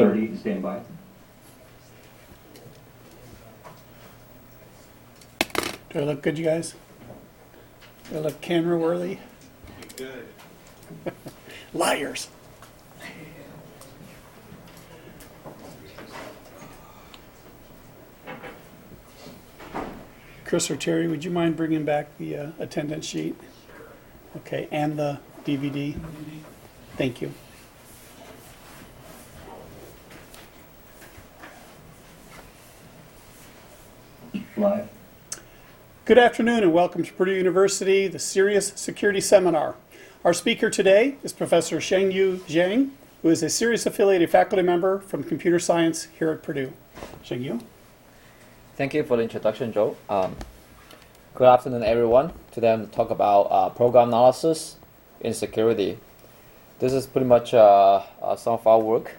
thirty, stand by. Do I look good, you guys? Do I look camera worthy? Good. Liars. Chris or Terry, would you mind bringing back the uh, attendance sheet? Okay, and the DVD? Thank you. Live. Good afternoon and welcome to Purdue University, the CERIAS Security Seminar. Our speaker today is Professor Xiangyu Zhang, who is a CERIAS affiliated faculty member from computer science here at Purdue. Shengyu? Thank you for the introduction, Joe. Um, good afternoon, everyone. Today I'm going to talk about uh, program analysis in security. This is pretty much uh, uh, some of our work,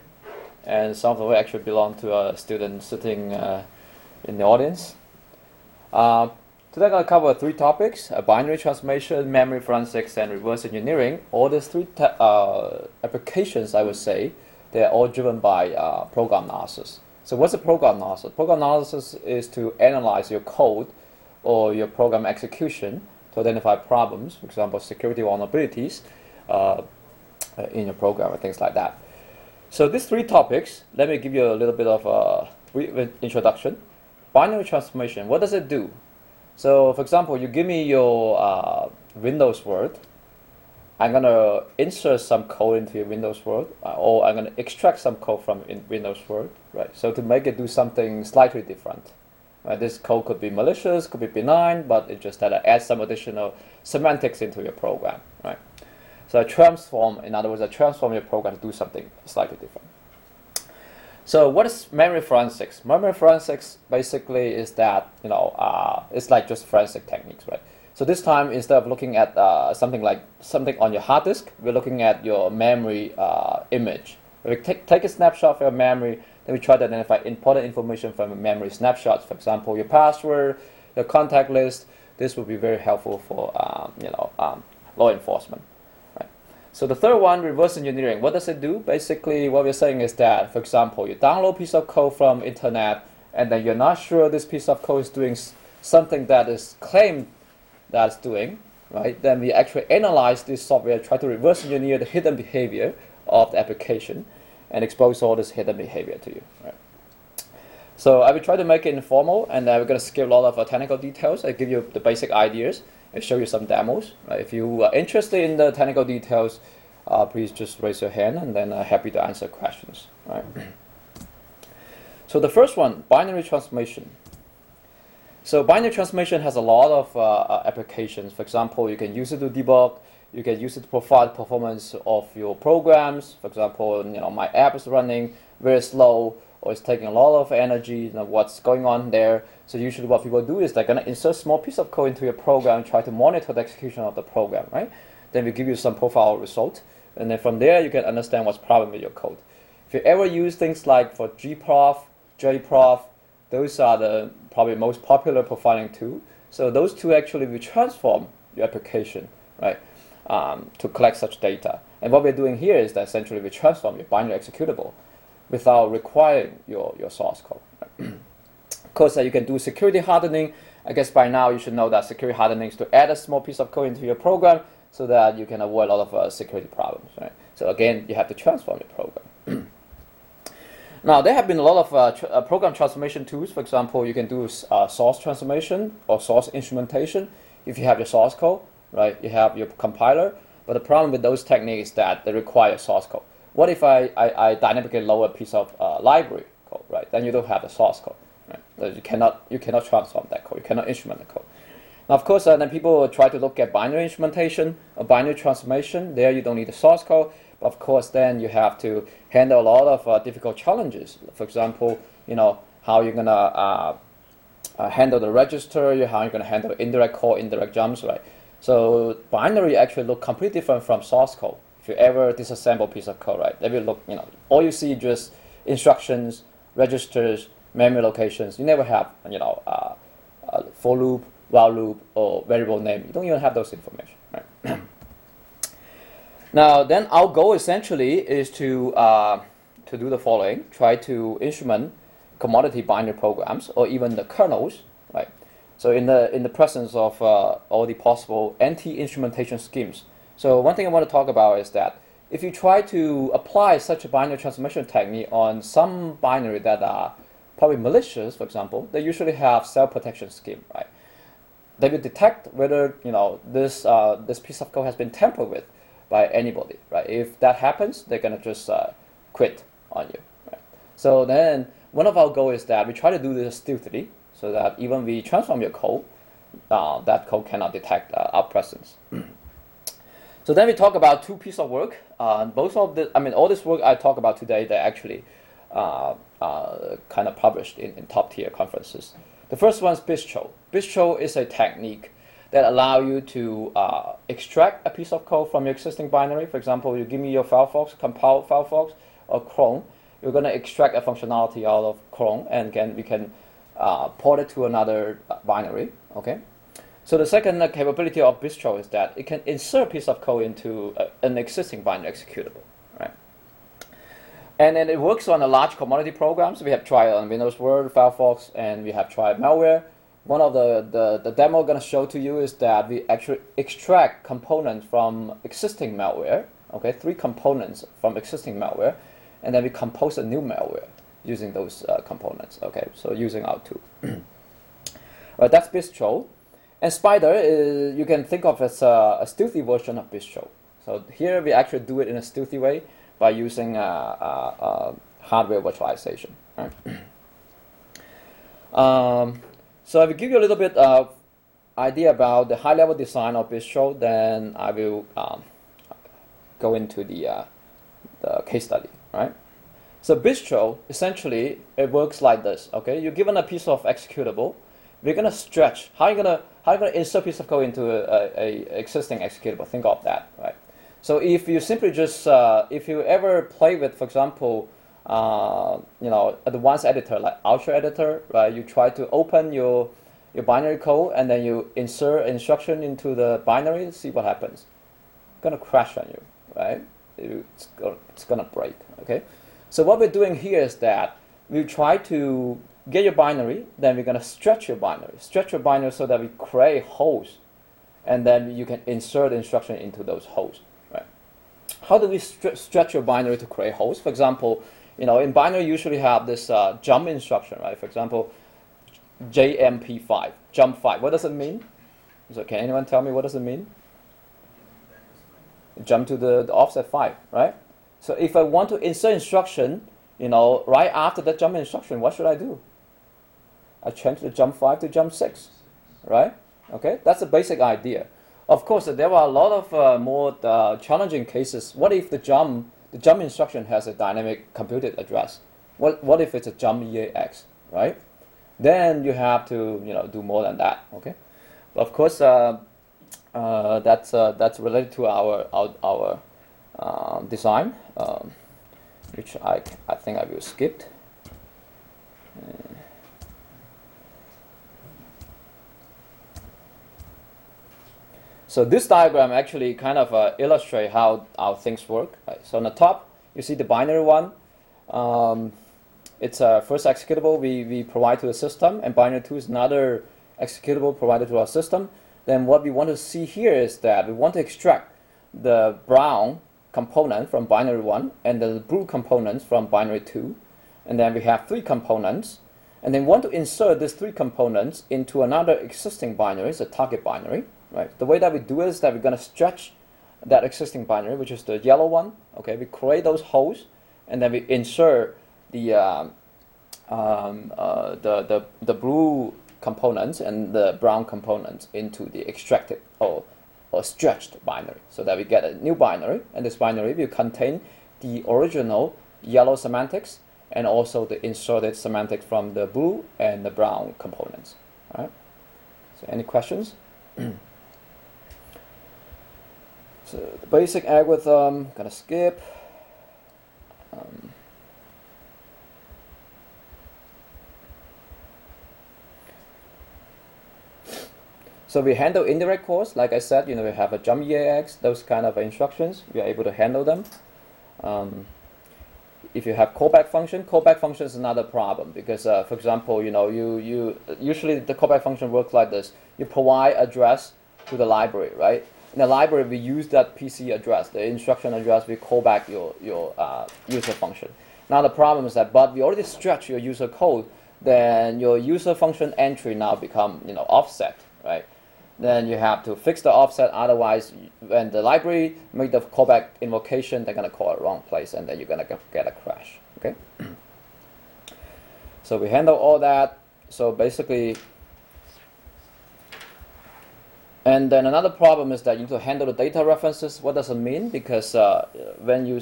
and some of work actually belong to a student sitting uh, in the audience. Uh, today I'm going to cover three topics, uh, binary transformation, memory forensics, and reverse engineering. All these three uh, applications, I would say, they're all driven by uh, program analysis. So what's a program analysis? Program analysis is to analyze your code or your program execution to identify problems, for example, security vulnerabilities uh, uh, in your program or things like that. So these three topics, let me give you a little bit of a brief introduction. Binary transformation, what does it do? So for example, you give me your uh, Windows Word, I'm gonna insert some code into your Windows Word, uh, or I'm gonna extract some code from in Windows Word, right? So to make it do something slightly different. Right? This code could be malicious, could be benign, but it just that I add some additional semantics into your program, right? So I transform, in other words, I transform your program to do something slightly different. So what is memory forensics? Memory forensics basically is that you know uh, it's like just forensic techniques, right? So this time instead of looking at uh, something like something on your hard disk, we're looking at your memory uh, image. We take, take a snapshot of your memory, then we try to identify important information from a memory snapshots. For example, your password, your contact list. This will be very helpful for um, you know um, law enforcement. So the third one, reverse engineering. What does it do? Basically, what we're saying is that, for example, you download a piece of code from internet, and then you're not sure this piece of code is doing something that is claimed that it's doing, right? Then we actually analyze this software, try to reverse engineer the hidden behavior of the application, and expose all this hidden behavior to you, right? So I will try to make it informal, and uh, we're going to skip a lot of uh, technical details. I give you the basic ideas and show you some demos. Right? If you are interested in the technical details, uh, please just raise your hand, and then I'm happy to answer questions. Right? So the first one, binary transformation. So binary transformation has a lot of uh, uh, applications. For example, you can use it to debug. You can use it to provide performance of your programs. For example, you know my app is running very slow or it's taking a lot of energy. You know what's going on there. So usually, what people do is they're gonna insert small piece of code into your program, and try to monitor the execution of the program, right? Then we give you some profile result, and then from there you can understand what's problem with your code. If you ever use things like for gprof, jprof, those are the probably most popular profiling tool. So those two actually will transform your application, right, um, to collect such data. And what we're doing here is that essentially we transform your binary executable without requiring your, your source code. of course, uh, you can do security hardening. I guess by now you should know that security hardening is to add a small piece of code into your program so that you can avoid a lot of uh, security problems, right? So again, you have to transform your program. Now, there have been a lot of uh, tr- uh, program transformation tools. For example, you can do uh, source transformation or source instrumentation if you have your source code, right? You have your compiler. But the problem with those techniques is that they require source code. What if I, I, I dynamically load a piece of uh, library code, right? Then you don't have the source code, right? So you cannot you cannot transform that code. You cannot instrument the code. Now, of course, uh, then people try to look at binary instrumentation or binary transformation. There, you don't need the source code. But of course, then you have to handle a lot of uh, difficult challenges. For example, you know how you're gonna uh, uh, handle the register, how you're gonna handle indirect call, indirect jumps, right? So binary actually look completely different from source code. If you ever disassemble a piece of code, right, they will look, you know, all you see just instructions, registers, memory locations. You never have, you know, uh, for loop, while loop, or variable name. You don't even have those information, right? now, then our goal essentially is to uh, to do the following: try to instrument commodity binary programs or even the kernels, right? So in the in the presence of uh, all the possible anti-instrumentation schemes. So one thing I want to talk about is that if you try to apply such a binary transformation technique on some binary that are probably malicious, for example, they usually have self protection scheme, right? They will detect whether you know this uh, this piece of code has been tampered with by anybody, right? If that happens, they're gonna just uh, quit on you, right? So then one of our goals is that we try to do this stealthily, so that even we transform your code, uh, that code cannot detect uh, our presence. so then we talk about two pieces of work. Uh, both of the, I mean, all this work I talk about today, they actually uh, uh, kind of published in, in top tier conferences. The first one is Bistro. Bistro is a technique that allow you to uh, extract a piece of code from your existing binary. For example, you give me your Firefox, compile Firefox or Chrome. You're going to extract a functionality out of Chrome, and can we can uh, port it to another binary. Okay. So the second capability of Bistro is that it can insert a piece of code into an existing binary executable. Right. And then it works on a large commodity programs. We have tried on Windows Word, Firefox, and we have tried malware. One of the, the, the demo I'm going to show to you is that we actually extract components from existing malware, okay, three components from existing malware, and then we compose a new malware using those uh, components, okay, so using our tool. right, that's Bistro. And Spider, is, you can think of as a, a, stealthy version of Bistro. So here we actually do it in a stealthy way by using uh, uh, uh hardware virtualization. Right? um, so I will give you a little bit of idea about the high-level design of Bistro, then I will um, go into the, uh, the case study, right? So Bistro, essentially, it works like this, okay? You're given a piece of executable. We're gonna stretch. How are you gonna, how are you gonna insert a piece of code into a, a, existing executable? Think of that, right? So if you simply just, uh, if you ever play with, for example, uh, you know, advanced editor like Ultra Editor, right? You try to open your your binary code and then you insert instruction into the binary, see what happens. It's gonna crash on you, right? It's gonna, it's gonna break, okay? So what we're doing here is that we try to get your binary, then we're gonna stretch your binary, stretch your binary so that we create holes, and then you can insert instruction into those holes, right? How do we stretch your binary to create holes? For example, you know, in binary, you usually have this uh, jump instruction, right? For example, JMP5, jump 5. What does it mean? So can anyone tell me what does it mean? Jump to the, the offset 5, right? So if I want to insert instruction, you know, right after that jump instruction, what should I do? I change the jump 5 to jump 6, right? Okay, that's the basic idea. Of course, there are a lot of uh, more uh, challenging cases. What if the jump the jump instruction has a dynamic computed address. What, what if it's a jump EAX, right? Then you have to you know do more than that. Okay, but of course uh, uh, that's uh, that's related to our our, our uh, design, um, which I I think I will skip. So this diagram actually kind of uh, illustrate how our things work. Right? So on the top, you see the binary one. Um, it's a first executable we, we provide to the system, and binary two is another executable provided to our system. Then what we want to see here is that we want to extract the brown component from binary one and the blue components from binary two. And then we have three components. And then we want to insert these three components into another existing binary, it's a target binary. Right. The way that we do is that we're going to stretch that existing binary, which is the yellow one. Okay, we create those holes, and then we insert the um, um, uh, the, the the blue components and the brown components into the extracted or or stretched binary, so that we get a new binary, and this binary will contain the original yellow semantics and also the inserted semantics from the blue and the brown components. All right. So, any questions? So the basic algorithm, gonna skip. Um, so we handle indirect calls, like I said, you know, we have a jump EAX, those kind of instructions, we are able to handle them. Um, if you have callback function, callback function is another problem because, uh, for example, you know, you, you usually the callback function works like this. You provide address to the library, right? In the library, we use that PC address, the instruction address. We call back your your uh, user function. Now the problem is that, but we already stretch your user code, then your user function entry now become you know offset, right? Then you have to fix the offset. Otherwise, when the library make the callback invocation, they're gonna call it wrong place, and then you're gonna get- get a crash. Okay. so we handle all that. So basically, and then another problem is that you need to handle the data references. What does it mean? Because uh, when you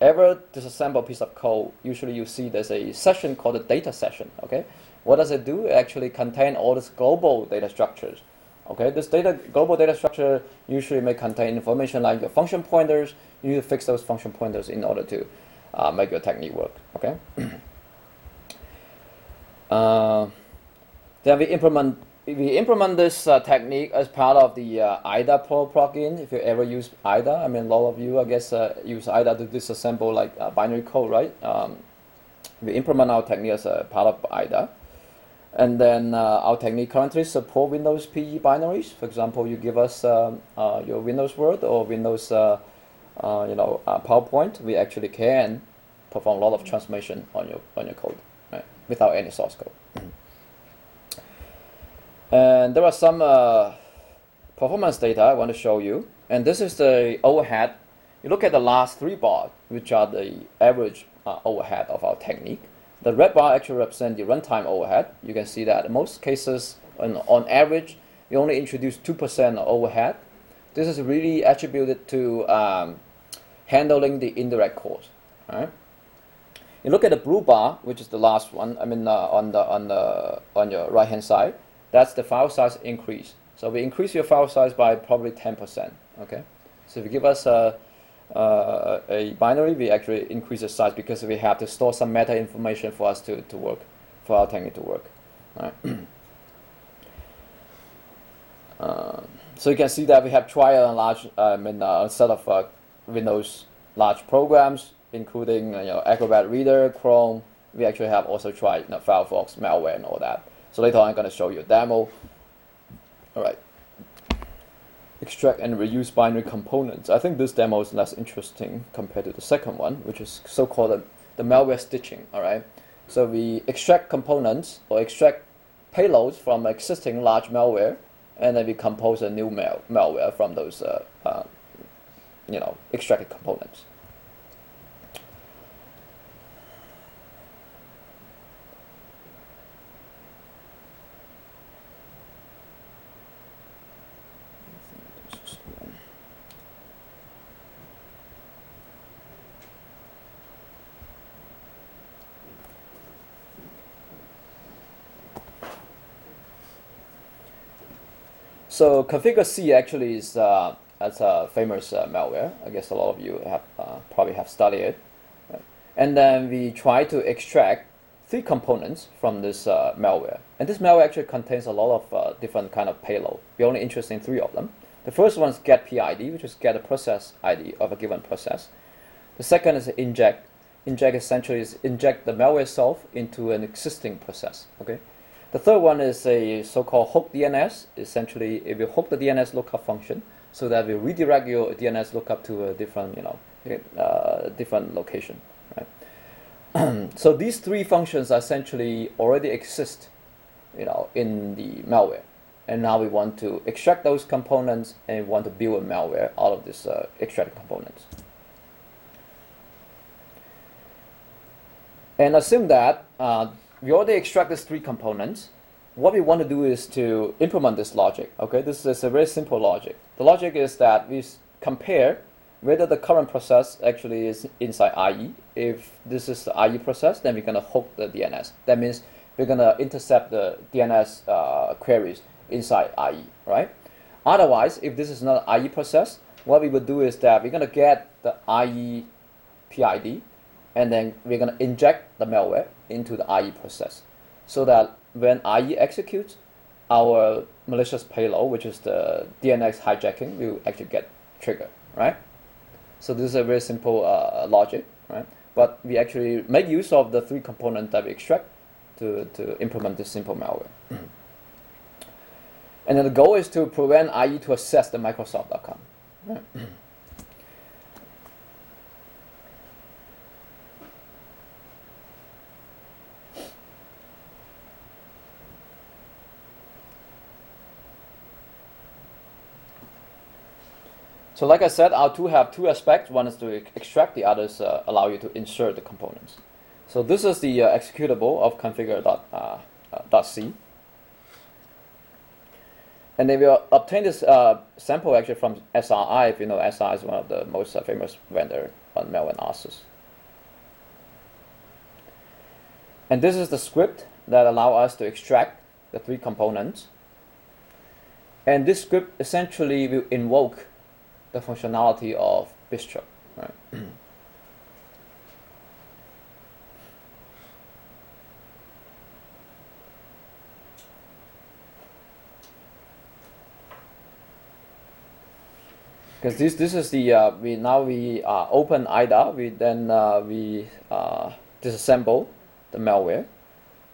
ever disassemble a piece of code, usually you see there's a session called a data session. Okay, what does it do? It actually contain all these global data structures. Okay, this data global data structure usually may contain information like your function pointers. You need to fix those function pointers in order to uh, make your technique work. Okay. uh, then we implement we implement this uh, technique as part of the uh, IDA Pro plugin. If you ever use IDA, I mean, a lot of you, I guess, uh, use IDA to disassemble like uh, binary code, right? Um, we implement our technique as a part of IDA. And then uh, our technique currently support Windows PE binaries. For example, you give us um, uh, your Windows Word or Windows, uh, you know, PowerPoint. We actually can perform a lot of transformation on your on your code, right, without any source code. And there are some uh, performance data I want to show you. And this is the overhead. You look at the last three bars, which are the average uh, overhead of our technique. The red bar actually represents the runtime overhead. You can see that in most cases, on, on average, we only introduce 2% of overhead. This is really attributed to um, handling the indirect calls. Right? You look at the blue bar, which is the last one. I mean, uh, on the on the on your right hand side, that's the file size increase. So we increase your file size by probably 10%. Okay, so if you give us a uh, a binary, we actually increase the size because we have to store some meta information for us to, to work, for our technique to work. Alright. uh, so you can see that we have tried a large, I mean, uh, a set of uh, Windows large programs, including uh, you know Acrobat Reader, Chrome. We actually have also tried you know, Firefox, malware, and all that. So later on, I'm going to show you a demo. All right. Extract and reuse binary components. I think this demo is less interesting compared to the second one, which is so-called the, the malware stitching. All right. So we extract components or extract payloads from existing large malware, and then we compose a new mal- malware from those, uh, uh, you know, extracted components. So Conficker C actually is uh, that's a famous uh, malware. I guess a lot of you have uh, probably have studied it. And then we try to extract three components from this uh, malware. And this malware actually contains a lot of uh, different kind of payload. We're only interested in three of them. The first one is get PID, which is get a process ID of a given process. The second is inject. Inject essentially is inject the malware itself into an existing process. Okay. The third one is a so-called hook DNS. Essentially, if you hook the DNS lookup function, so that will redirect your DNS lookup to a different, you know, uh, different location. Right. so these three functions essentially already exist, you know, in the malware, and now we want to extract those components and want to build a malware out of these uh, extracted components. And assume that uh, we already extract these three components. What we want to do is to implement this logic. Okay, this is a very simple logic. The logic is that we compare whether the current process actually is inside IE. If this is the IE process, then we're going to hook the DNS. That means we're going to intercept the DNS uh, queries inside IE, right? Otherwise, if this is not IE process, what we would do is that we're going to get the IE PID, and then we're going to inject the malware into the IE process so that when IE executes, our malicious payload, which is the DNS hijacking, will actually get triggered, right? So this is a very simple uh, logic, right? but we actually make use of the three components that we extract to, to implement this simple malware. and then the goal is to prevent IE to access the Microsoft.com. So like I said, our tool have two aspects. One is to extract, the others uh, allow you to insert the components. So this is the uh, executable of Conficker.C. Uh, uh, and then we obtain this uh, sample actually from SRI. If you know, SRI is one of the most famous vendor on malware analysis. And this is the script that allow us to extract the three components. And this script essentially will invoke the functionality of Bistro. Right? Because this this is the uh, we now we uh, open IDA we then uh, we uh, disassemble the malware,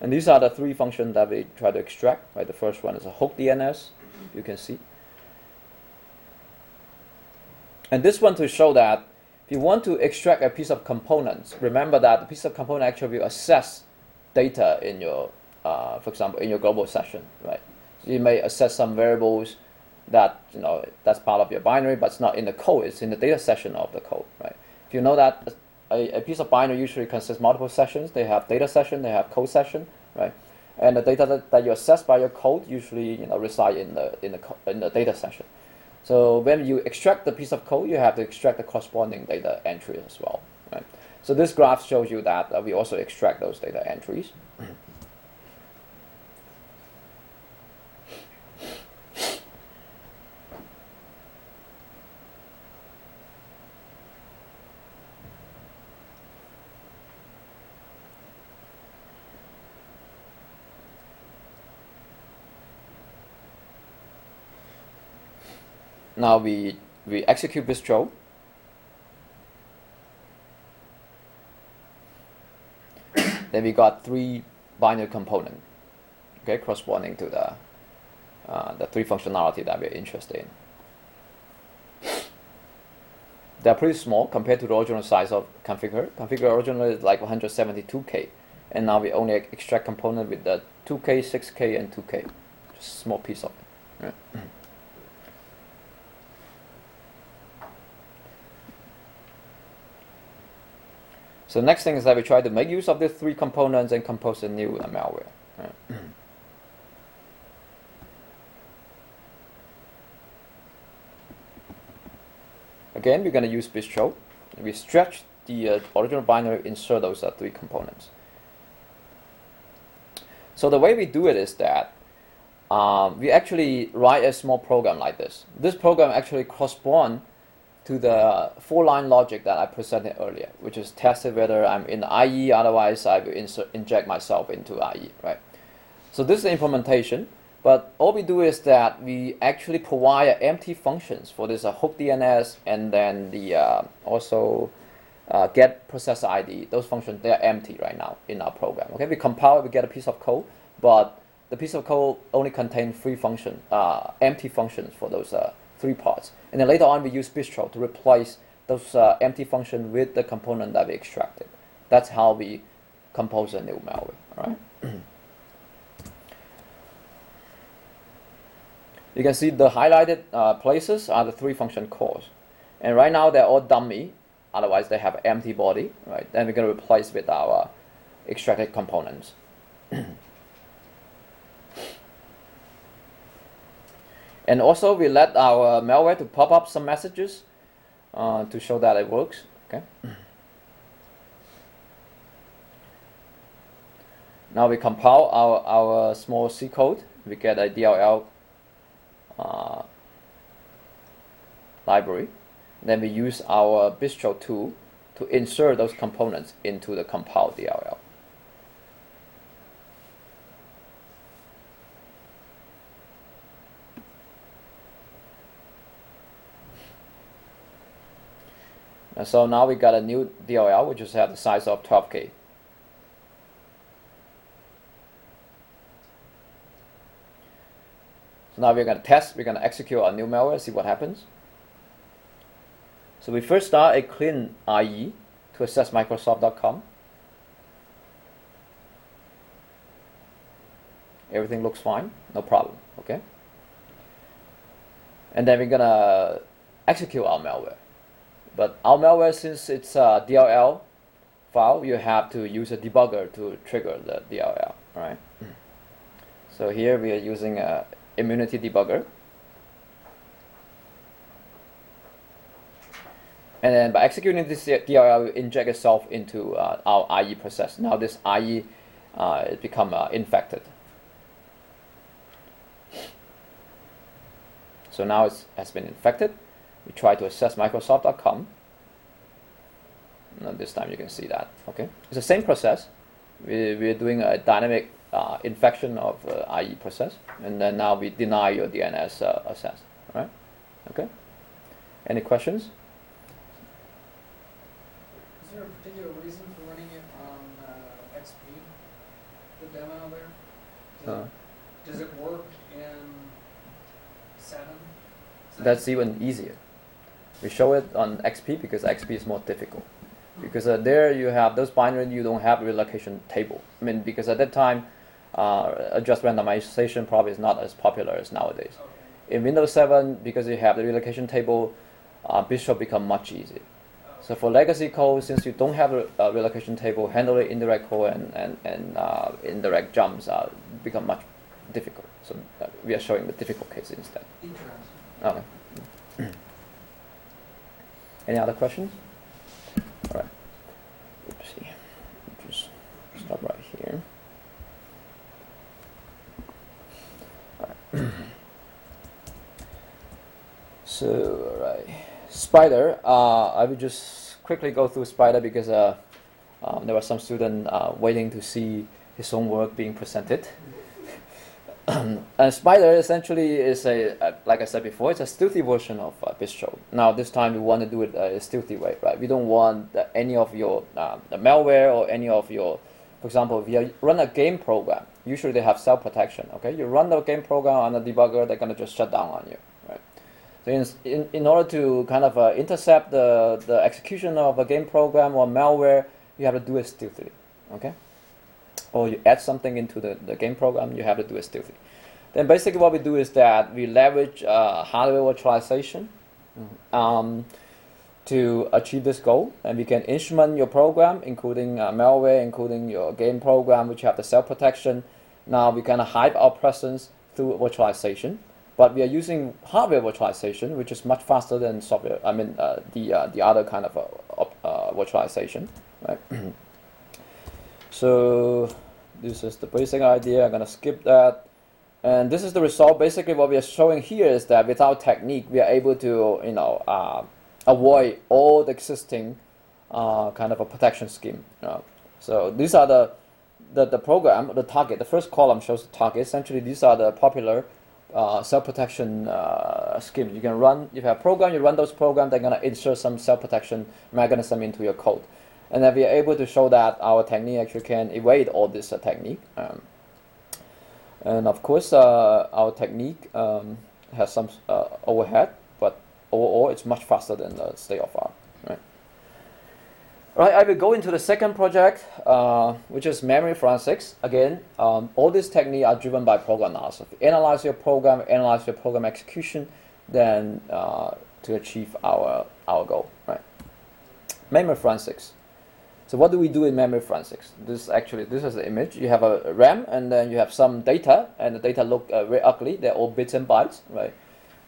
and these are the three functions that we try to extract. Right, the first one is a hook DNS, you can see. And this one to show that if you want to extract a piece of components, remember that the piece of component actually will access data in your, uh, for example, in your global session, right? So you may access some variables that you know that's part of your binary, but it's not in the code. It's in the data session of the code, right? If you know that a, a piece of binary usually consists multiple sessions. They have data session, they have code session, right? And the data that, that you access by your code usually you know reside in the in the in the data session. So when you extract the piece of code, you have to extract the corresponding data entry as well. Right? So this graph shows you that uh, we also extract those data entries. Now we we execute this job then we got three binary component, okay, corresponding to the uh, the three functionality that we're interested in. They're pretty small compared to the original size of Conficker. Conficker originally is like 172k, and now we only extract component with the 2k, 6k, and 2k, just small piece of it. right? So next thing is that we try to make use of these three components and compose a new malware. right? Again, we're going to use Bistro. We stretch the uh, original binary, insert those uh, three components. So the way we do it is that um, we actually write a small program like this. This program actually corresponds to the four-line logic that I presented earlier, which is tested whether I'm in IE, otherwise I will insert, inject myself into IE, right? So this is the implementation, but all we do is that we actually provide empty functions for this uh, hook DNS and then the uh, also uh, get process ID. Those functions, they're empty right now in our program, okay? We compile we get a piece of code, but the piece of code only contains three functions, uh, empty functions for those uh, three parts. And then later on, we use Bistro to replace those uh, empty function with the component that we extracted. That's how we compose a new malware. All right. you can see the highlighted uh, places are the three function calls, and right now they're all dummy. Otherwise, they have empty body. Right. Then we're going to replace with our extracted components. And also we let our malware to pop up some messages uh, to show that it works. Okay. Now we compile our, our small C code. We get a DLL uh, library. Then we use our Bistro tool to insert those components into the compiled DLL. And so now we got a new DLL, which is have the size of 12K. So now we're going to test, we're going to execute our new malware, see what happens. So we first start a clean IE to access Microsoft.com. Everything looks fine, no problem, okay? And then we're gonna execute our malware. But our malware, since it's a DLL file, you have to use a debugger to trigger the DLL, right? So here we are using a immunity debugger. And then by executing this DLL, we inject itself into uh, our IE process. Now this IE uh, it become uh, infected. So now it has been infected. We try to assess Microsoft.com. Now this time you can see that. Okay, it's the same process. We we're doing a dynamic uh, infection of uh, IE process, and then now we deny your DNS uh, access. All right. Okay. Any questions? Is there a particular reason for running it on uh, XP, the demo there? Does, Uh, it, does it work in seven? That's even easier. We show it on XP because XP is more difficult. Because uh, there you have those binary, you don't have relocation table. I mean, because at that time, uh, address randomization probably is not as popular as nowadays. In Windows 7, because you have the relocation table, uh, Bistro become much easier. So for legacy code, since you don't have a, a relocation table, handling indirect code and, and, and uh, indirect jumps uh, become much difficult. So uh, we are showing the difficult case instead. Interesting. Okay. Any other questions? All right. Oopsie. Just stop right here. All right. so, all right. Spider. Uh, I will just quickly go through Spider because uh, um, there was some student uh, waiting to see his own work being presented. and Spider essentially is a, like I said before, it's a stealthy version of uh, Bistro. Now this time we want to do it uh, a stealthy way, right? We don't want uh, any of your the malware or any of your, for example, if you run a game program, usually they have self protection. Okay, you run the game program on a debugger, they're gonna just shut down on you, right? So in, in, in order to kind of uh, intercept the, the execution of a game program or malware, you have to do it stealthily, okay? Or you add something into the, the game program, you have to do it stealthily. Then basically what we do is that we leverage uh, hardware virtualization um, to achieve this goal, and we can instrument your program, including uh, malware, including your game program, which have the self protection. Now we can hide our presence through virtualization, but we are using hardware virtualization, which is much faster than software. I mean, uh, the uh, the other kind of uh, uh, virtualization, right? so this is the basic idea. I'm gonna skip that. And this is the result. Basically, what we are showing here is that without technique, we are able to, you know, uh, avoid all the existing uh, kind of a protection scheme. You know. So these are the, the the program, the target. The first column shows the target. Essentially, these are the popular uh, self-protection uh, scheme. You can run. If you have a program, you run those programs. They're gonna insert some self-protection mechanism into your code, and then we are able to show that our technique actually can evade all this uh, technique. Um, and of course, uh, our technique um, has some uh, overhead, but overall, it's much faster than the state of art. Right. Right. I will go into the second project, uh, which is memory forensics. Again, um, all these techniques are driven by program analysis. Analyze your program, analyze your program execution, then uh, to achieve our our goal. Right. Memory forensics. So what do we do in memory forensics? This actually, this is the image. You have a RAM, and then you have some data, and the data look uh, very ugly. They're all bits and bytes, right?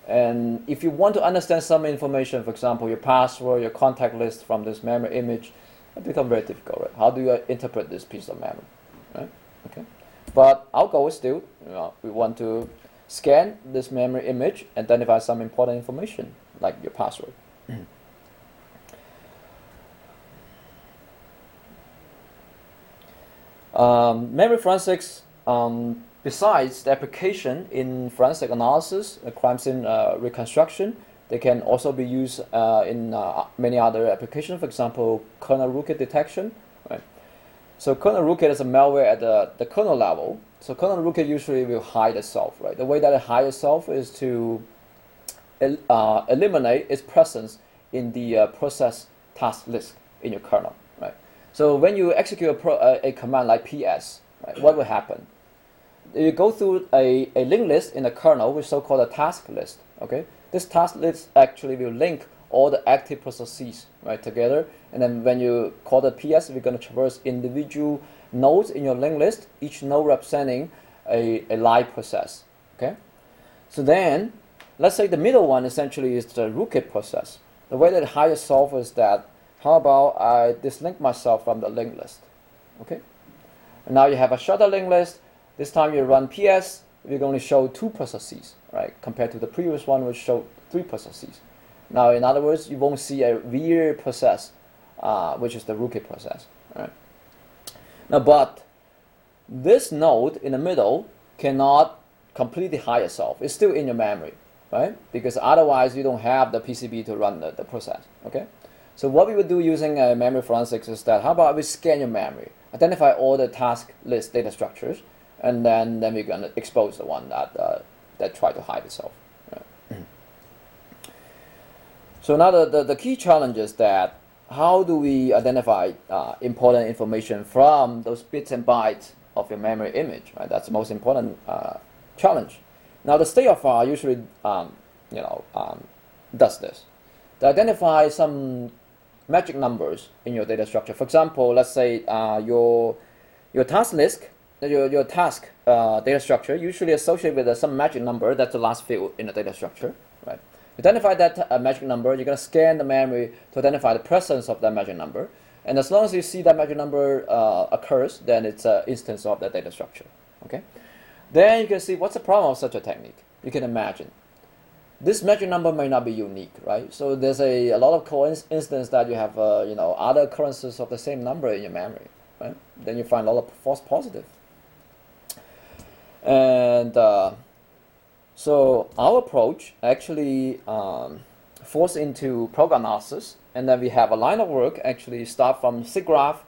And if you want to understand some information, for example, your password, your contact list from this memory image, it becomes very difficult, right? How do you interpret this piece of memory, right? Okay. But our goal is still, you know, we want to scan this memory image, identify some important information, like your password. Um, memory forensics, um, besides the application in forensic analysis, uh, crime scene uh, reconstruction, They can also be used uh, in uh, many other applications. For example, kernel rootkit detection. Right. So kernel rootkit is a malware at the, the kernel level. So kernel rootkit usually will hide itself. Right. The way that it hides itself is to el- uh, eliminate its presence in the uh, process task list in your kernel. So when you execute a, pro, uh, a command like ps, right, what will happen? You go through a, a linked list in the kernel, which is so-called a task list. Okay. This task list actually will link all the active processes right together, and then when you call the PS, we're going to traverse individual nodes in your linked list, each node representing a, a live process. Okay. So then, let's say the middle one essentially is the rootkit process. The way that higher solve is that how about I dislink myself from the linked list? Okay. And now you have a shorter linked list. This time you run PS, we're going to show two processes, right? Compared to the previous one, which showed three processes. Now, in other words, you won't see a real process, uh, which is the rootkit process, right? Now, but this node in the middle cannot completely hide itself. It's still in your memory, right? Because otherwise you don't have the PCB to run the, the process, okay? So what we would do using uh, memory forensics is that how about we scan your memory, identify all the task list data structures, and then, then we're going to expose the one that, uh, that try to hide itself. right? so now the, the, the key challenge is that how do we identify uh, important information from those bits and bytes of your memory image? Right? That's the most important uh, challenge. Now the state of file usually um, you know um, does this. To identify some magic numbers in your data structure. For example, let's say uh, your your task list, your, your task uh, data structure usually associated with uh, some magic number that's the last field in the data structure, right? Identify that uh, magic number, you're to scan the memory to identify the presence of that magic number. And as long as you see that magic number uh, occurs, then it's an instance of that data structure, okay? Then you can see what's the problem of such a technique. You can imagine. This magic number may not be unique, right? So there's a, a lot of coincidence that you have, uh, you know, other occurrences of the same number in your memory, right? Then you find a lot of false positive. And uh, so our approach actually um, falls into program analysis, and then we have a line of work actually start from SIGGRAPH,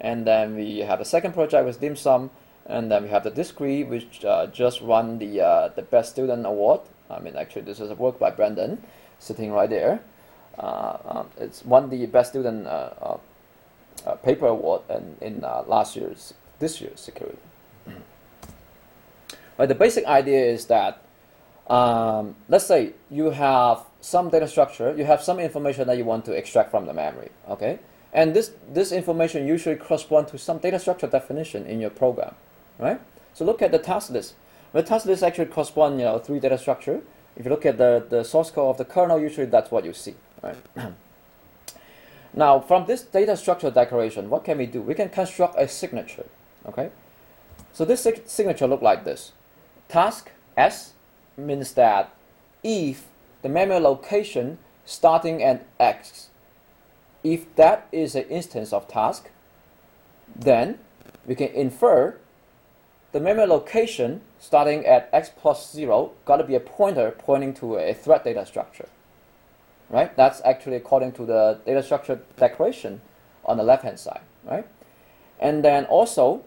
and then we have a second project with DIMSUM, and then we have the DSCRETE, which uh, just won the uh, the best student award. I mean, actually, this is a work by Brendan, sitting right there. Uh, um, it's won the best student uh, uh, uh, paper award in, in last year's this year's security. But the basic idea is that um, let's say you have some data structure, you have some information that you want to extract from the memory, okay? And this, this information usually corresponds to some data structure definition in your program, right? So look at the task list. The task list actually corresponds, you know, three data structure. If you look at the, the source code of the kernel, usually that's what you see, right? now, from this data structure declaration, what can we do? We can construct a signature, okay? So this sig signature look like this. Task S means that if the memory location starting at X, if that is an instance of task, then we can infer the memory location starting at X plus zero got to be a pointer pointing to a thread data structure. Right? That's actually according to the data structure declaration on the left hand side. Right? And then also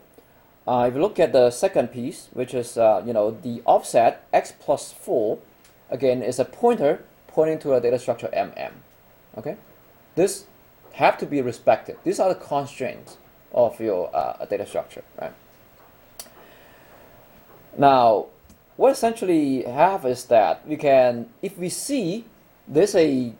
uh, if you look at the second piece, which is uh, you know the offset x plus four, again is a pointer pointing to a data structure mm. Okay, this have to be respected. These are the constraints of your uh, data structure, right? Now, what essentially have is that we can, if we see there's a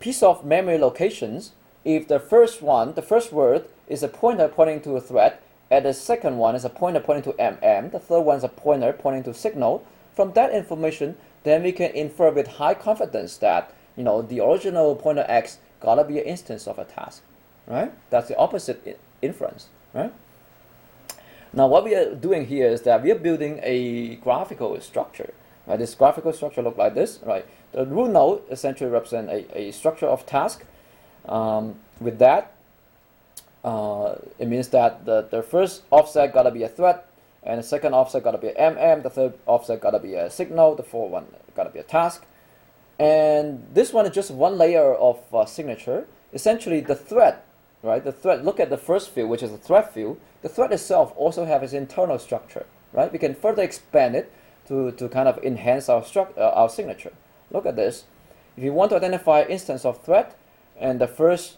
piece of memory locations, if the first one, the first word is a pointer pointing to a thread, and the second one is a pointer pointing to MM. The third one is a pointer pointing to signal. From that information, then we can infer with high confidence that you know the original pointer X gotta be an instance of a task, right? That's the opposite inference, right? Now what we are doing here is that we are building a graphical structure. Right? This graphical structure look like this, right? The root node essentially represent a, a structure of task. Um, with that, uh, it means that the, the first offset gotta be a thread, and the second offset gotta be a mm, the third offset gotta be a signal, the fourth one gotta be a task. And this one is just one layer of uh, signature. Essentially, the thread, right? The thread. Look at the first field, which is the thread field. The thread itself also has its internal structure, right? We can further expand it to, to kind of enhance our uh, our signature. Look at this. If you want to identify instance of thread, and the first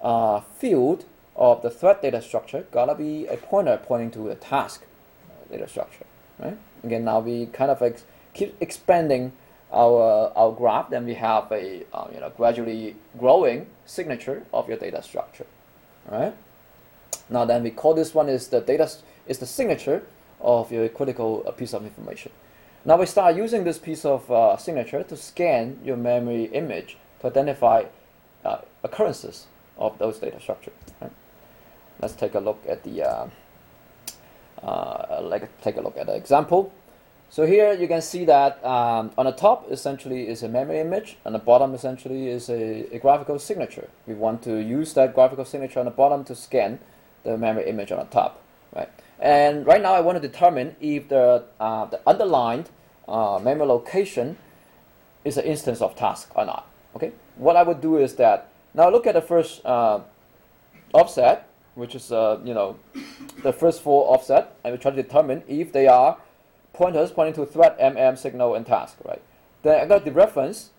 uh, field of the thread data structure gotta be a pointer pointing to a task data structure, right? Again, now we kind of ex- keep expanding our our graph, then we have a uh, you know gradually growing signature of your data structure, right? Now then we call this one is the data is the signature of your critical uh, piece of information. Now we start using this piece of uh, signature to scan your memory image to identify uh, occurrences of those data structure. Right? Let's take a look at the uh, uh, like take a look at the example. So here you can see that um, on the top essentially is a memory image, and the bottom essentially is a, a graphical signature. We want to use that graphical signature on the bottom to scan the memory image on the top, right? And right now I want to determine if the uh, the underlined uh, memory location is an instance of task or not. Okay, what I would do is that now look at the first uh, offset, which is uh, you know the first four offset, and we try to determine if they are pointers pointing to thread, MM, signal, and task, right? Then I got the reference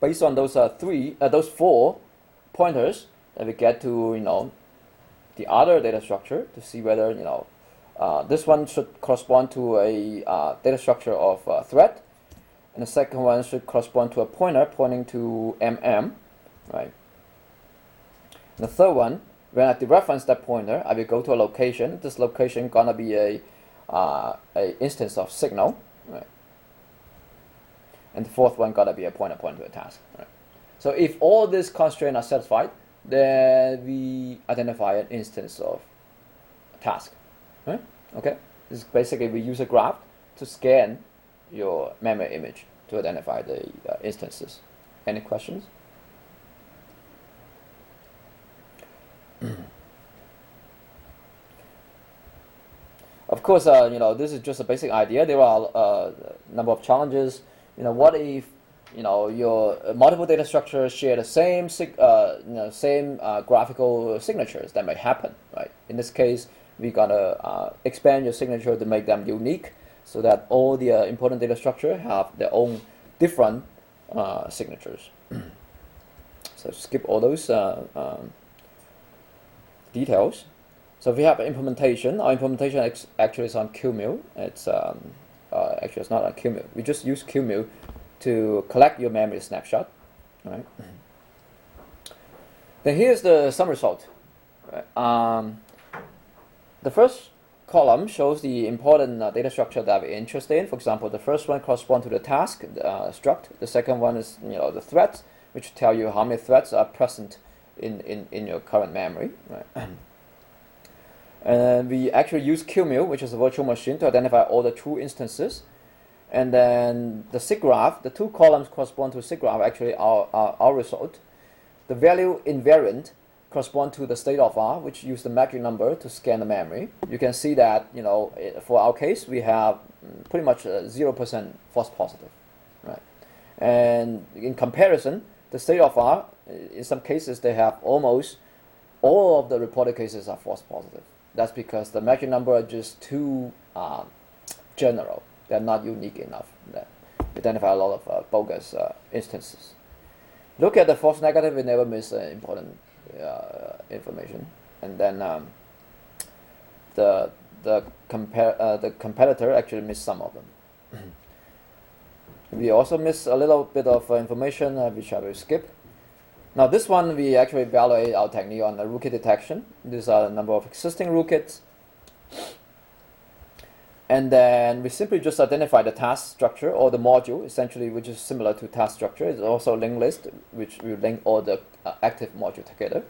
based on those uh, three, uh, those four pointers, and we get to you know the other data structure to see whether you know uh, this one should correspond to a uh, data structure of uh, thread, and the second one should correspond to a pointer pointing to MM, right? And the third one, when I dereference that pointer, I will go to a location. This location gonna be a uh, a instance of signal, right? And the fourth one gotta be a pointer pointing to a task, right? So if all these constraints are satisfied, then we identify an instance of task, right? Okay. This is basically we use a graph to scan your memory image to identify the uh, instances. Any questions? Course, uh, you know this is just a basic idea. There are uh, a number of challenges. You know, what if you know your multiple data structures share the same uh, you know same uh, graphical signatures? That may happen, right? In this case, we're gonna uh, expand your signature to make them unique, so that all the uh, important data structure have their own different uh, signatures. so skip all those um, details. So we have implementation. Our implementation actually is on QEMU. It's um, uh, actually it's not on QEMU. We just use QEMU to collect your memory snapshot. Right. Then here's the sum result. Right. Um, the first column shows the important uh, data structure that we're interested in. For example, the first one corresponds to the task uh, struct. The second one is you know the threads, which tell you how many threads are present in, in, in your current memory. Right. And we actually use QEMU, which is a virtual machine, to identify all the true instances. And then the SigGraph, the two columns correspond to SigGraph, actually our, our, our result. The value invariant correspond to the state of R, which use the magic number to scan the memory. You can see that, you know, for our case, we have mm, pretty much uh, 0% false positive, right? And in comparison, the state of R, in some cases, they have almost all of the reported cases are false positive. That's because the magic number are just too um, general. They're not unique enough. That identify a lot of uh, bogus uh, instances. Look at the false negative. We never miss uh, important uh, information. And then um, the the compare uh, the competitor actually missed some of them. we also miss a little bit of uh, information uh, which I will skip. Now this one we actually evaluate our technique on the rootkit detection. These are a number of existing rootkits. And then we simply just identify the task structure or the module, essentially, which is similar to task structure. It's also a linked list, which will link all the uh, active module together.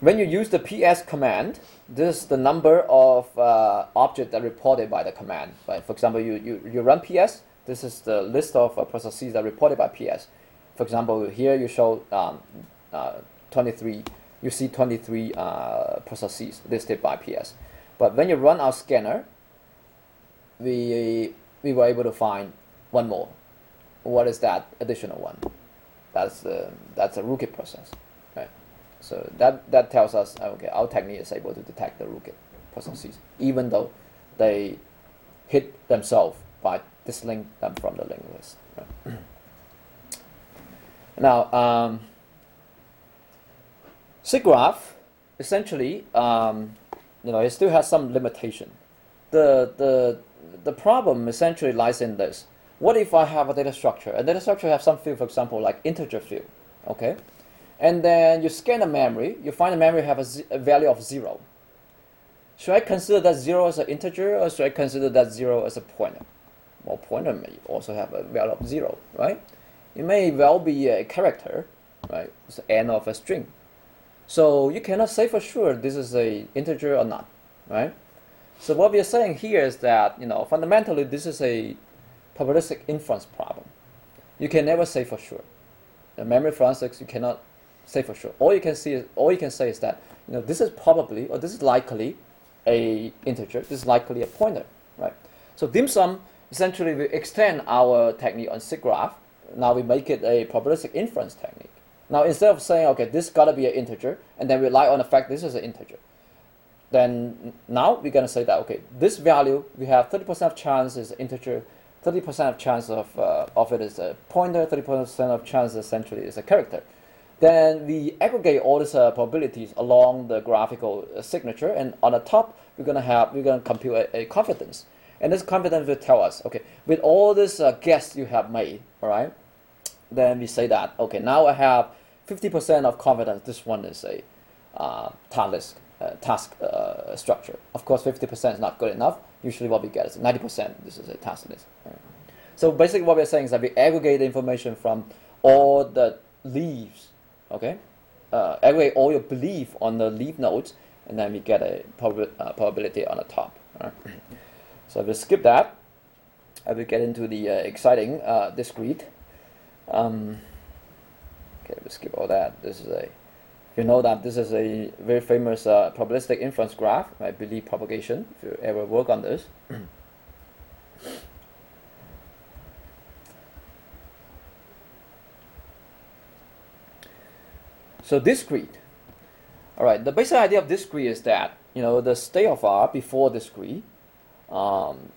When you use the PS command, this is the number of uh, objects that are reported by the command. Right? For example, you, you, you run PS, this is the list of uh, processes that are reported by PS. For example, here you show um, uh, 23, you see 23 uh, processes listed by PS. But when you run our scanner, we, we were able to find one more. what is that additional one? That's the that's a rootkit process, right? So that that tells us okay, our technique is able to detect the rootkit processes, even though they hit themselves by dislink them from the linked list. Right? Now, um, SigGraph essentially, um, you know, it still has some limitation. The the the problem essentially lies in this. What if I have a data structure? A data structure has some field, for example, like integer field, okay? And then you scan the memory, you find the memory have a, value of zero. Should I consider that zero as an integer, or should I consider that zero as a pointer? Well, pointer may also have a value of zero, right? It may well be a character, right? It's the end of a string. So you cannot say for sure this is a integer or not, right? So what we are saying here is that you know fundamentally this is a probabilistic inference problem. You can never say for sure. The memory forensics you cannot say for sure. All you can see is all you can say is that you know this is probably or this is likely a integer. This is likely a pointer, right? So DIMSUM essentially we extend our technique on SigGraph. Now we make it a probabilistic inference technique. Now instead of saying okay this gotta be an integer and then rely on the fact this is an integer, then now we're gonna say that okay this value we have 30% of chance is integer, 30% of chance of uh, of it is a pointer, 30% of chance essentially is a character. Then we aggregate all these uh, probabilities along the graphical uh, signature, and on the top we're gonna have we're gonna compute a, a confidence, and this confidence will tell us okay with all this uh, guess you have made, all right, then we say that okay now I have 50% of confidence this one is a uh, task uh, task uh, structure. Of course, 50% is not good enough. Usually, what we get is 90%. This is a task list. Right? So basically, what we're saying is that we aggregate the information from all the leaves. Okay, uh, aggregate all your belief on the leaf nodes, and then we get a prob- uh, probability on the top. Right? so we skip that. I will get into the uh, exciting DSCRETE. Um, okay, we skip all that. This is a you know that this is a very famous uh, probabilistic inference graph, I believe propagation. If you ever work on this. so DSCRETE. All right. The basic idea of DSCRETE is that you know the state of R before DSCRETE. Um,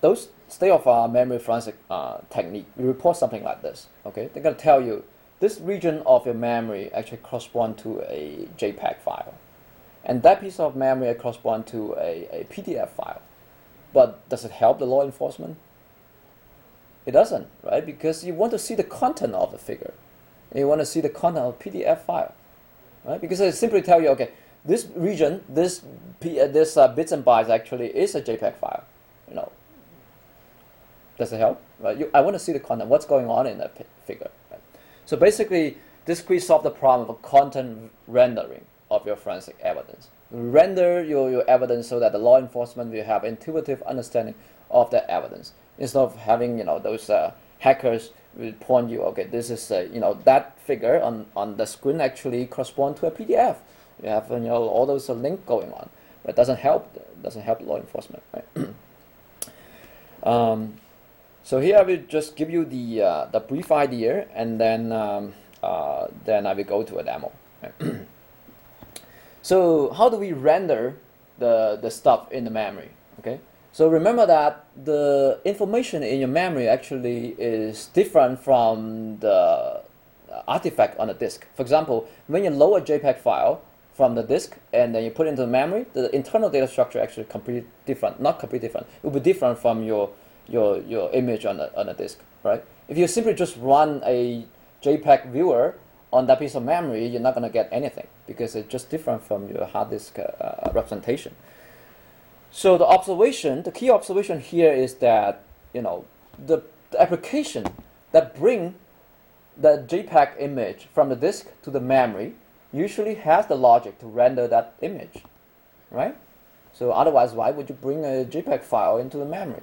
those state of R memory forensic uh, technique we report something like this. Okay, they're gonna tell you this region of your memory actually corresponds to a JPEG file. And that piece of memory corresponds to a, a PDF file. But does it help the law enforcement? It doesn't, right? Because you want to see the content of the figure. You want to see the content of PDF file, right? Because it simply tell you, okay, this region, this, P, uh, this uh, bits and bytes actually is a JPEG file. You know, does it help? Right? You, I want to see the content. What's going on in that figure? Right? So basically, DSCRETE solve the problem of content rendering of your forensic evidence. Render your, your evidence so that the law enforcement will have intuitive understanding of that evidence instead of having you know those uh, hackers will point you okay this is uh, you know that figure on, on the screen actually correspond to a PDF. You have you know all those uh, link going on, but it doesn't help doesn't help law enforcement. Right? um, so here I will just give you the uh, the brief idea, and then um, uh, then I will go to a demo. so how do we render the the stuff in the memory? Okay. So remember that the information in your memory actually is different from the artifact on the disk. For example, when you load a JPEG file from the disk and then you put it into the memory, the internal data structure actually completely different. Not completely different. It will be different from your your your image on the on the disk, right? If you simply just run a JPEG viewer on that piece of memory, you're not going to get anything because it's just different from your hard disk uh, representation. So the observation, the key observation here is that you know the, the application that bring the JPEG image from the disk to the memory usually has the logic to render that image, right? So otherwise, why would you bring a JPEG file into the memory?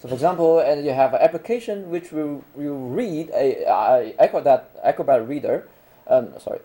So for example, and you have an application which will, will read a, a Acrobat, Acrobat reader, um, sorry,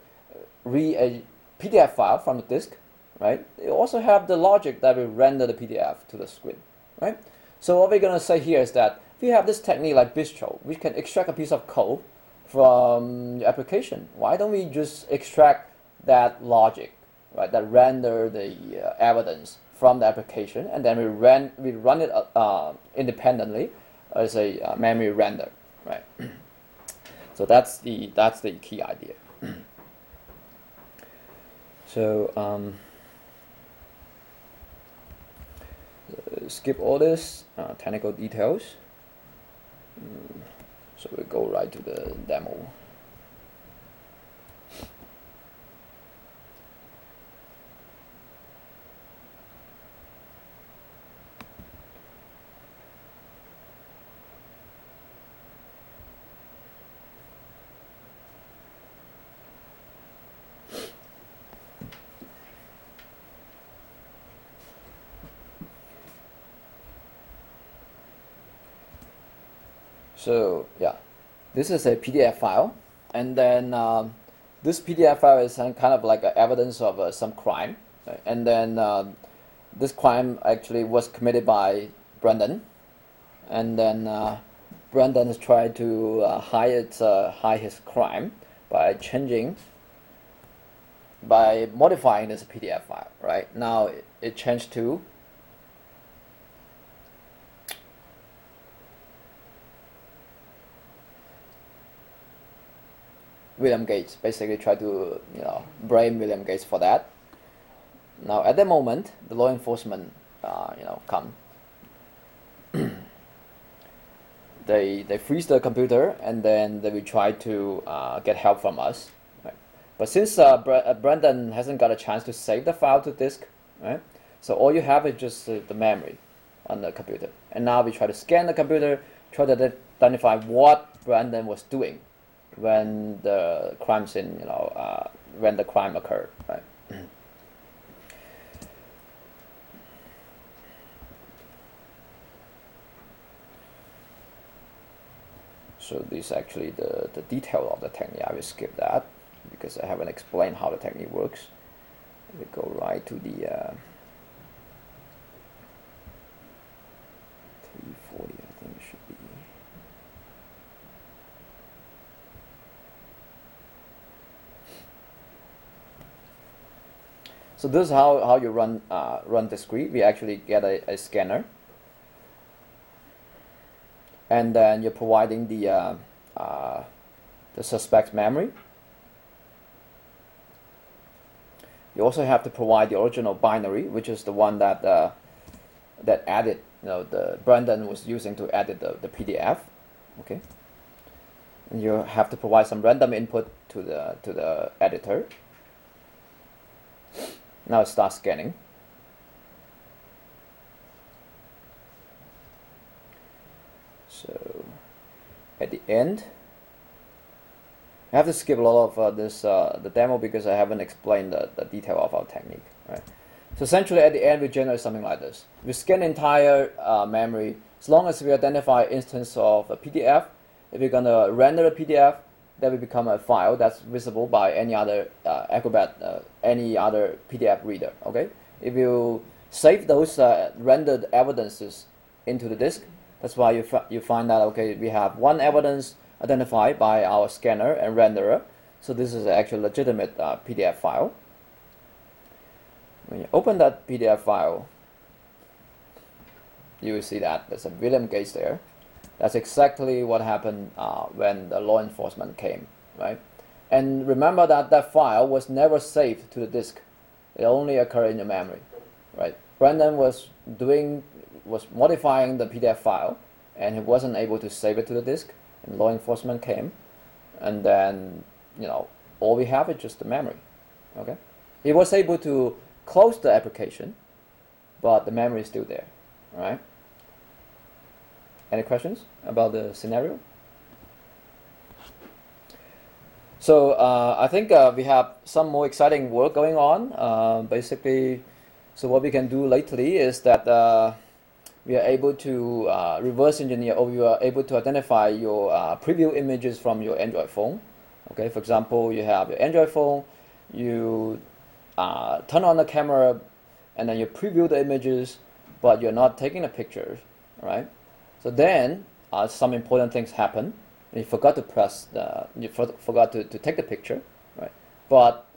read a PDF file from the disk, right? You also have the logic that will render the PDF to the screen, right? So what we're going to say here is that if you have this technique like Bistro, we can extract a piece of code from your application. Why don't we just extract that logic, right? That render the uh, evidence from the application, and then we run we run it uh, uh, independently as a uh, memory render, right? so that's the that's the key idea. so. Um, uh, skip all this uh, technical details. Mm, so we go right to the demo. So yeah, this is a PDF file, and then um, this PDF file is kind of like evidence of uh, some crime, and then uh, this crime actually was committed by Brendan, and then uh, Brendan has tried to uh, hide it, uh, hide his crime by changing, by modifying this PDF file. Right? Now, it changed to William Gates. Basically, try to you know blame William Gates for that. Now, at that moment, the law enforcement, uh, you know, come. they they freeze the computer and then they will try to uh, get help from us. Right? But since uh, uh, Brendan hasn't got a chance to save the file to disk, right? So all you have is just uh, the memory on the computer. And now we try to scan the computer, try to identify what Brendan was doing when the crime scene, you know, uh, when the crime occurred, right? so this is actually the, the detail of the technique. I will skip that because I haven't explained how the technique works. We go right to the uh, 340, I think it should be. So this is how, how you run uh, run the script. We actually get a, a scanner, and then you're providing the uh, uh, the suspect's memory. You also have to provide the original binary, which is the one that uh, that added, you know, the Brandon was using to edit the, the PDF. Okay, and you have to provide some random input to the to the editor. Now it starts scanning. So at the end, I have to skip a lot of uh, this uh, the demo because I haven't explained the, the detail of our technique. Right. So essentially, at the end, we generate something like this. We scan the entire uh, memory. As long as we identify instance of a PDF, if we're gonna render a PDF, that will become a file that's visible by any other uh, Acrobat, uh, any other PDF reader. Okay, if you save those uh, rendered evidences into the disk, that's why you you find that okay, we have one evidence identified by our scanner and renderer. So this is actually legitimate uh, PDF file. When you open that PDF file, you will see that there's a William Gates there. That's exactly what happened uh, when the law enforcement came, right? And remember that that file was never saved to the disk. It only occurred in your memory, right? Brandon was doing, was modifying the PDF file, and he wasn't able to save it to the disk. And law enforcement came, and then you know all we have is just the memory. Okay, he was able to close the application, but the memory is still there, right? Any questions about the scenario? So uh, I think uh, we have some more exciting work going on. Uh, basically, so what we can do lately is that uh, we are able to uh, reverse engineer, or we are able to identify your uh, preview images from your Android phone. Okay, for example, you have your Android phone, you turn on the camera, and then you preview the images, but you're not taking the pictures, right? So then uh, some important things happen, you forgot to press the, you for, forgot to, to take the picture, right? But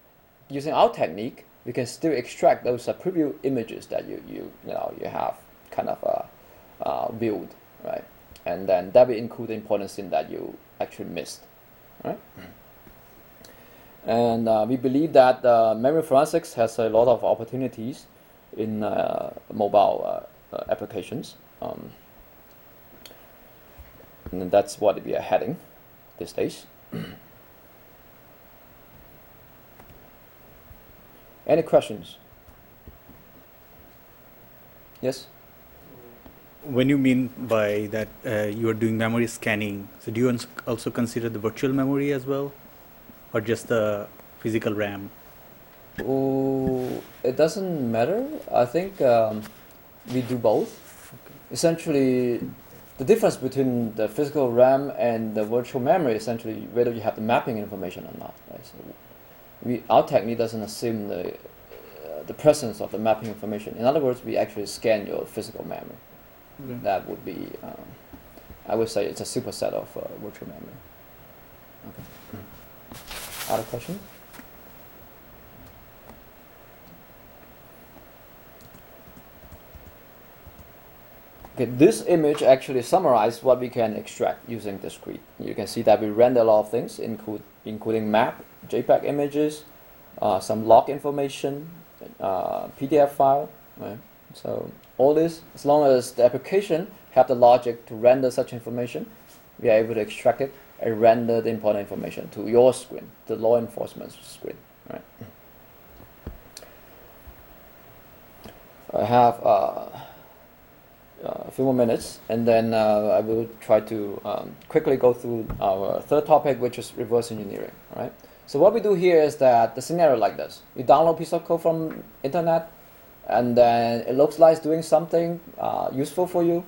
using our technique, we can still extract those uh, preview images that you, you, you know, you have kind of uh, uh, viewed, right? And then that will include the important thing that you actually missed, right? And uh, we believe that uh, memory forensics has a lot of opportunities in uh, mobile uh, uh, applications. Um, and that's what we are heading these days. Any questions? Yes? When you mean by that uh, you are doing memory scanning, so do you also consider the virtual memory as well, or just the physical RAM? Oh, it doesn't matter. I think um, we do both. Essentially, the difference between the physical RAM and the virtual memory is essentially whether you have the mapping information or not. Right? So we, our technique doesn't assume the, uh, the presence of the mapping information. In other words, we actually scan your physical memory. That would be, um, I would say, it's a superset of uh, virtual memory. Okay. Other question? Okay, this image actually summarizes what we can extract using DSCRETE. You can see that we render a lot of things, include, including map, JPEG images, uh, some log information, uh, PDF file. Right? So all this, as long as the application have the logic to render such information, we are able to extract it and render the important information to your screen, the law enforcement screen. Right? I have. Uh, a few more minutes, and then uh, I will try to um, quickly go through our third topic, which is reverse engineering. Right. So what we do here is that the scenario like this: you download a piece of code from internet, and then it looks like it's doing something uh, useful for you,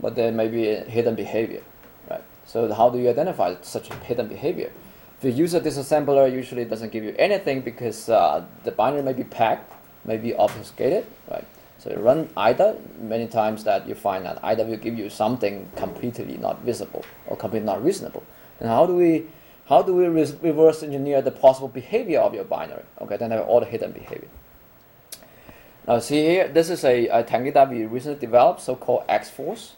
but there may be hidden behavior. Right. So how do you identify such hidden behavior? If you use a disassembler, usually doesn't give you anything because uh, the binary may be packed, may be obfuscated. Right. So you run IDA many times that you find that IDA will give you something completely not visible or completely not reasonable. And how do we how do we re- reverse engineer the possible behavior of your binary? Okay, then have all the hidden behavior. Now see here, this is a, a technique that we recently developed, so-called X-Force.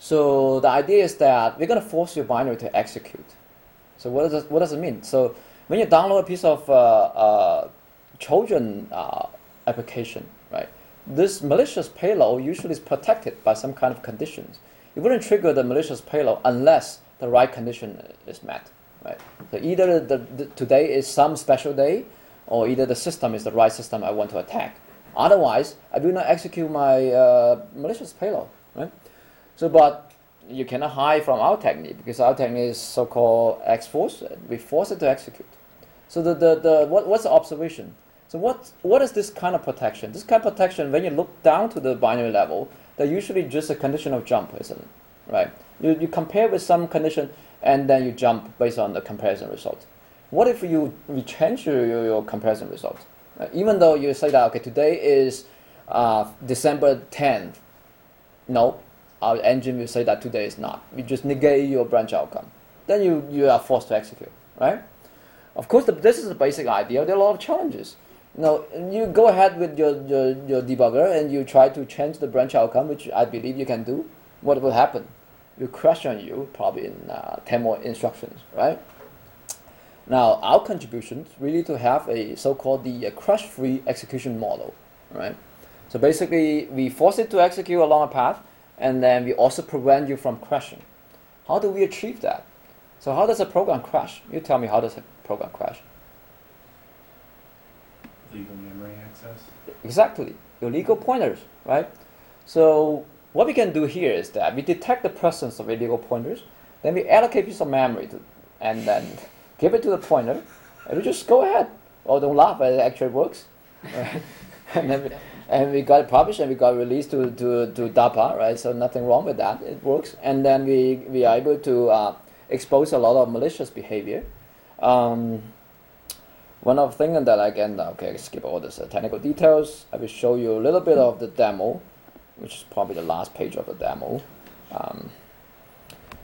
So the idea is that we're going to force your binary to execute. So what does it, what does it mean? So when you download a piece of uh, uh, Trojan uh, application? This malicious payload usually is protected by some kind of conditions. It wouldn't trigger the malicious payload unless the right condition is met. Right? So either the, the, today is some special day, or either the system is the right system I want to attack. Otherwise, I will not execute my uh, malicious payload. Right? So, but you cannot hide from our technique because our technique is so-called X-force. We force it to execute. So the, the, the what, what's the observation? So what, what is this kind of protection? This kind of protection, when you look down to the binary level, they're usually just a condition of jump, isn't it? Right? You, you compare with some condition and then you jump based on the comparison result. What if you, you change your, your, your comparison result? Uh, even though you say that, okay, today is uh, December 10th. No, our engine will say that today is not. We just negate your branch outcome. Then you, you are forced to execute, right? Of course, the, this is the basic idea. There are a lot of challenges. Now, you go ahead with your, your, your debugger and you try to change the branch outcome, which I believe you can do. What will happen? Will crash on you probably in uh, 10 more instructions, right? Now, our contribution is really to have a so-called the uh, crash-free execution model, right? So basically, we force it to execute along a path, and then we also prevent you from crashing. How do we achieve that? So how does a program crash? You tell me how does a program crash? Legal memory access. Exactly, illegal pointers, right? So what we can do here is that we detect the presence of illegal pointers, then we allocate piece of memory to, and then give it to the pointer, and we just go ahead. Oh, don't laugh, it actually works. Right? and then we, and we got it published and we got released to, to, to DARPA, right? So nothing wrong with that. It works. And then we, we are able to uh, expose a lot of malicious behavior. Um, one of the things that I can, okay, skip all this uh, technical details. I will show you a little bit of the demo, which is probably the last page of the demo. Um,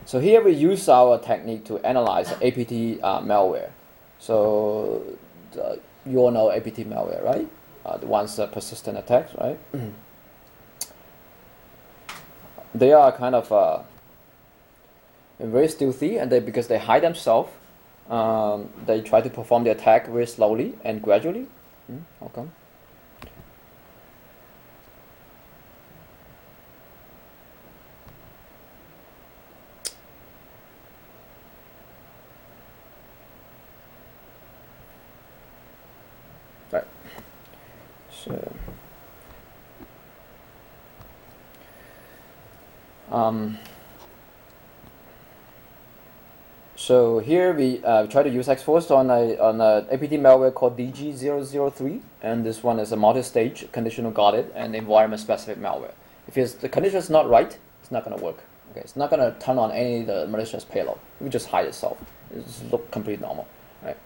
So here we use our technique to analyze APT uh, malware. So the, you all know APT malware, right? Uh, the ones that persistent attacks, right? they are kind of uh, very stealthy, and they because they hide themselves, um, they try to perform the attack very slowly and gradually. Hmm, how come? Right. So. Um, so here we uh, try to use Xforce on a on a APT malware called DG003, and this one is a multi-stage conditional guarded and environment-specific malware. If it's, the condition is not right, it's not going to work. Okay, it's not going to turn on any of the malicious payload. It will just hide itself. It just look completely normal, right?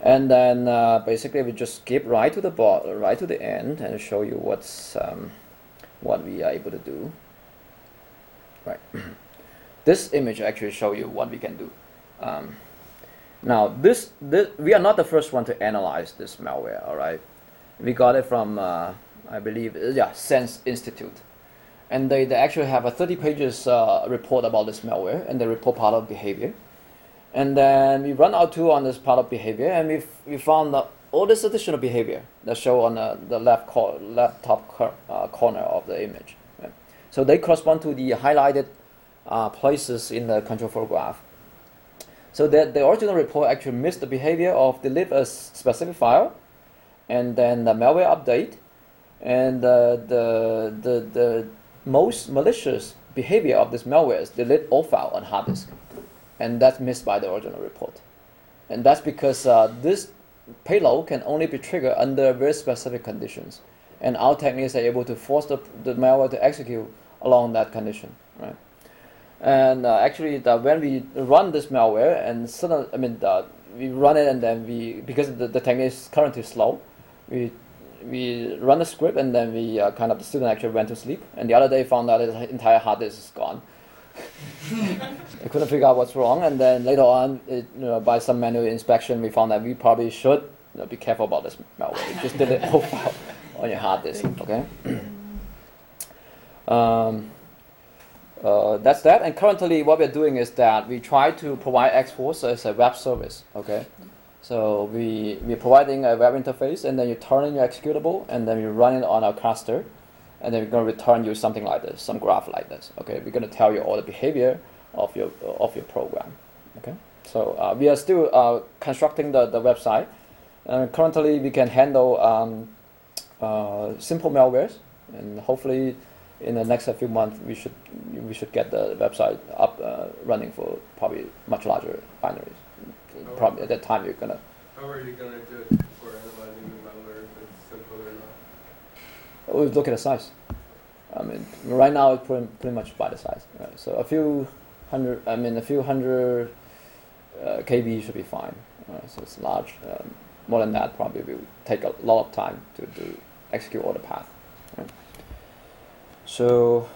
And then uh, basically we just skip right to the right to the end and show you what's um, what we are able to do. Right. this image actually show you what we can do. Um, now this, this we are not the first one to analyze this malware. All right, we got it from uh, I believe uh, yeah SANS Institute, and they, they actually have a 30 pages uh, report about this malware and they report part of behavior. And then we run our tool on this part of behavior, and we we found that all this additional behavior that show on the, the left cor- left top cor- uh, corner of the image. right? So they correspond to the highlighted uh, places in the control flow graph. So that the original report actually missed the behavior of delete a specific file, and then the malware update, and uh, the the the most malicious behavior of this malware is delete all file on hard disk, and that's missed by the original report, and that's because uh, this payload can only be triggered under very specific conditions, and our techniques are able to force the, the malware to execute along that condition, right? And uh, actually, the, when we run this malware, and suddenly, I mean, the, we run it, and then we because the, the technique is currently slow, we we run the script, and then we uh, kind of the student actually went to sleep, and the other day found out his entire hard disk is gone. I couldn't figure out what's wrong, and then later on, it, you know, by some manual inspection, we found that we probably should you know, be careful about this malware. Just did it on your hard disk, okay? um, uh, that's that. And currently, what we're doing is that we try to provide Xforce as a web service. Okay, so we we're providing a web interface, and then you turn in your executable, and then you run it on our cluster, and then we're to return you something like this, some graph like this. Okay, we're going to tell you all the behavior of your of your program. Okay, so uh, we are still uh, constructing the the website. Currently, we can handle um, uh, simple malwares, and hopefully in the next few months we should we should get the website up uh, running for probably much larger binaries. Probably at that time you're gonna. How are you gonna do it for analyzing the malware if it's simple or not? We'll look at the size. I mean, right now it's pretty, pretty much by the size. Right? So a few hundred, I mean, a few hundred uh, KB should be fine. Right? So it's large. Um, more than that, probably will take a lot of time to, to execute all the path. Right? So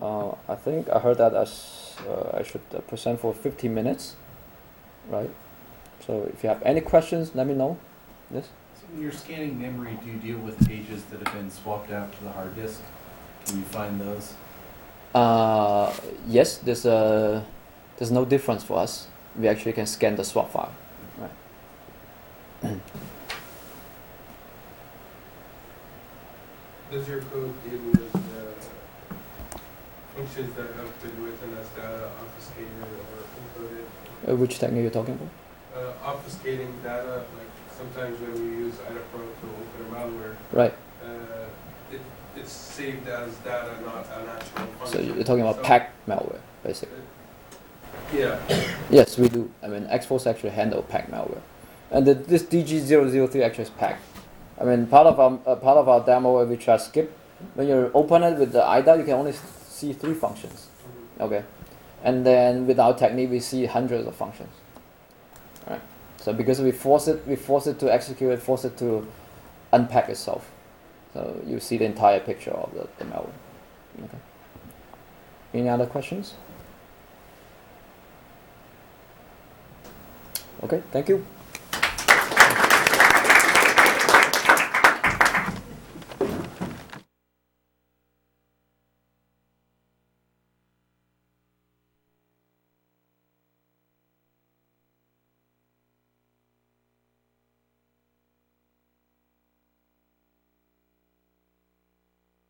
uh, I think I heard that as uh, I should uh, present for 15 minutes, right? So if you have any questions, let me know. Yes. So when you're scanning memory, do you deal with pages that have been swapped out to the hard disk? Can you find those? Uh, yes, there's a there's no difference for us. We actually can scan the swap file. Right. Does your code deal with functions that have to do with an as data obfuscated or encoded? Uh, which technique you're talking about? Uh, obfuscating data, like sometimes when we use IDAPRO to open a malware, Right. uh, it, it's saved as data, not an actual So you're talking about So- pack malware, basically. Yeah. Yes, we do. I mean, Xforce actually handle pack malware, and the, this DG003 actually is packed. I mean, part of our uh, part of our demo which I skip, when you open it with the IDA, you can only see three functions. Okay. And then without technique, we see hundreds of functions. Right, So because we force it, we force it to execute it, force it to unpack itself. So you see the entire picture of the, the malware. Okay. Any other questions? Okay, thank you.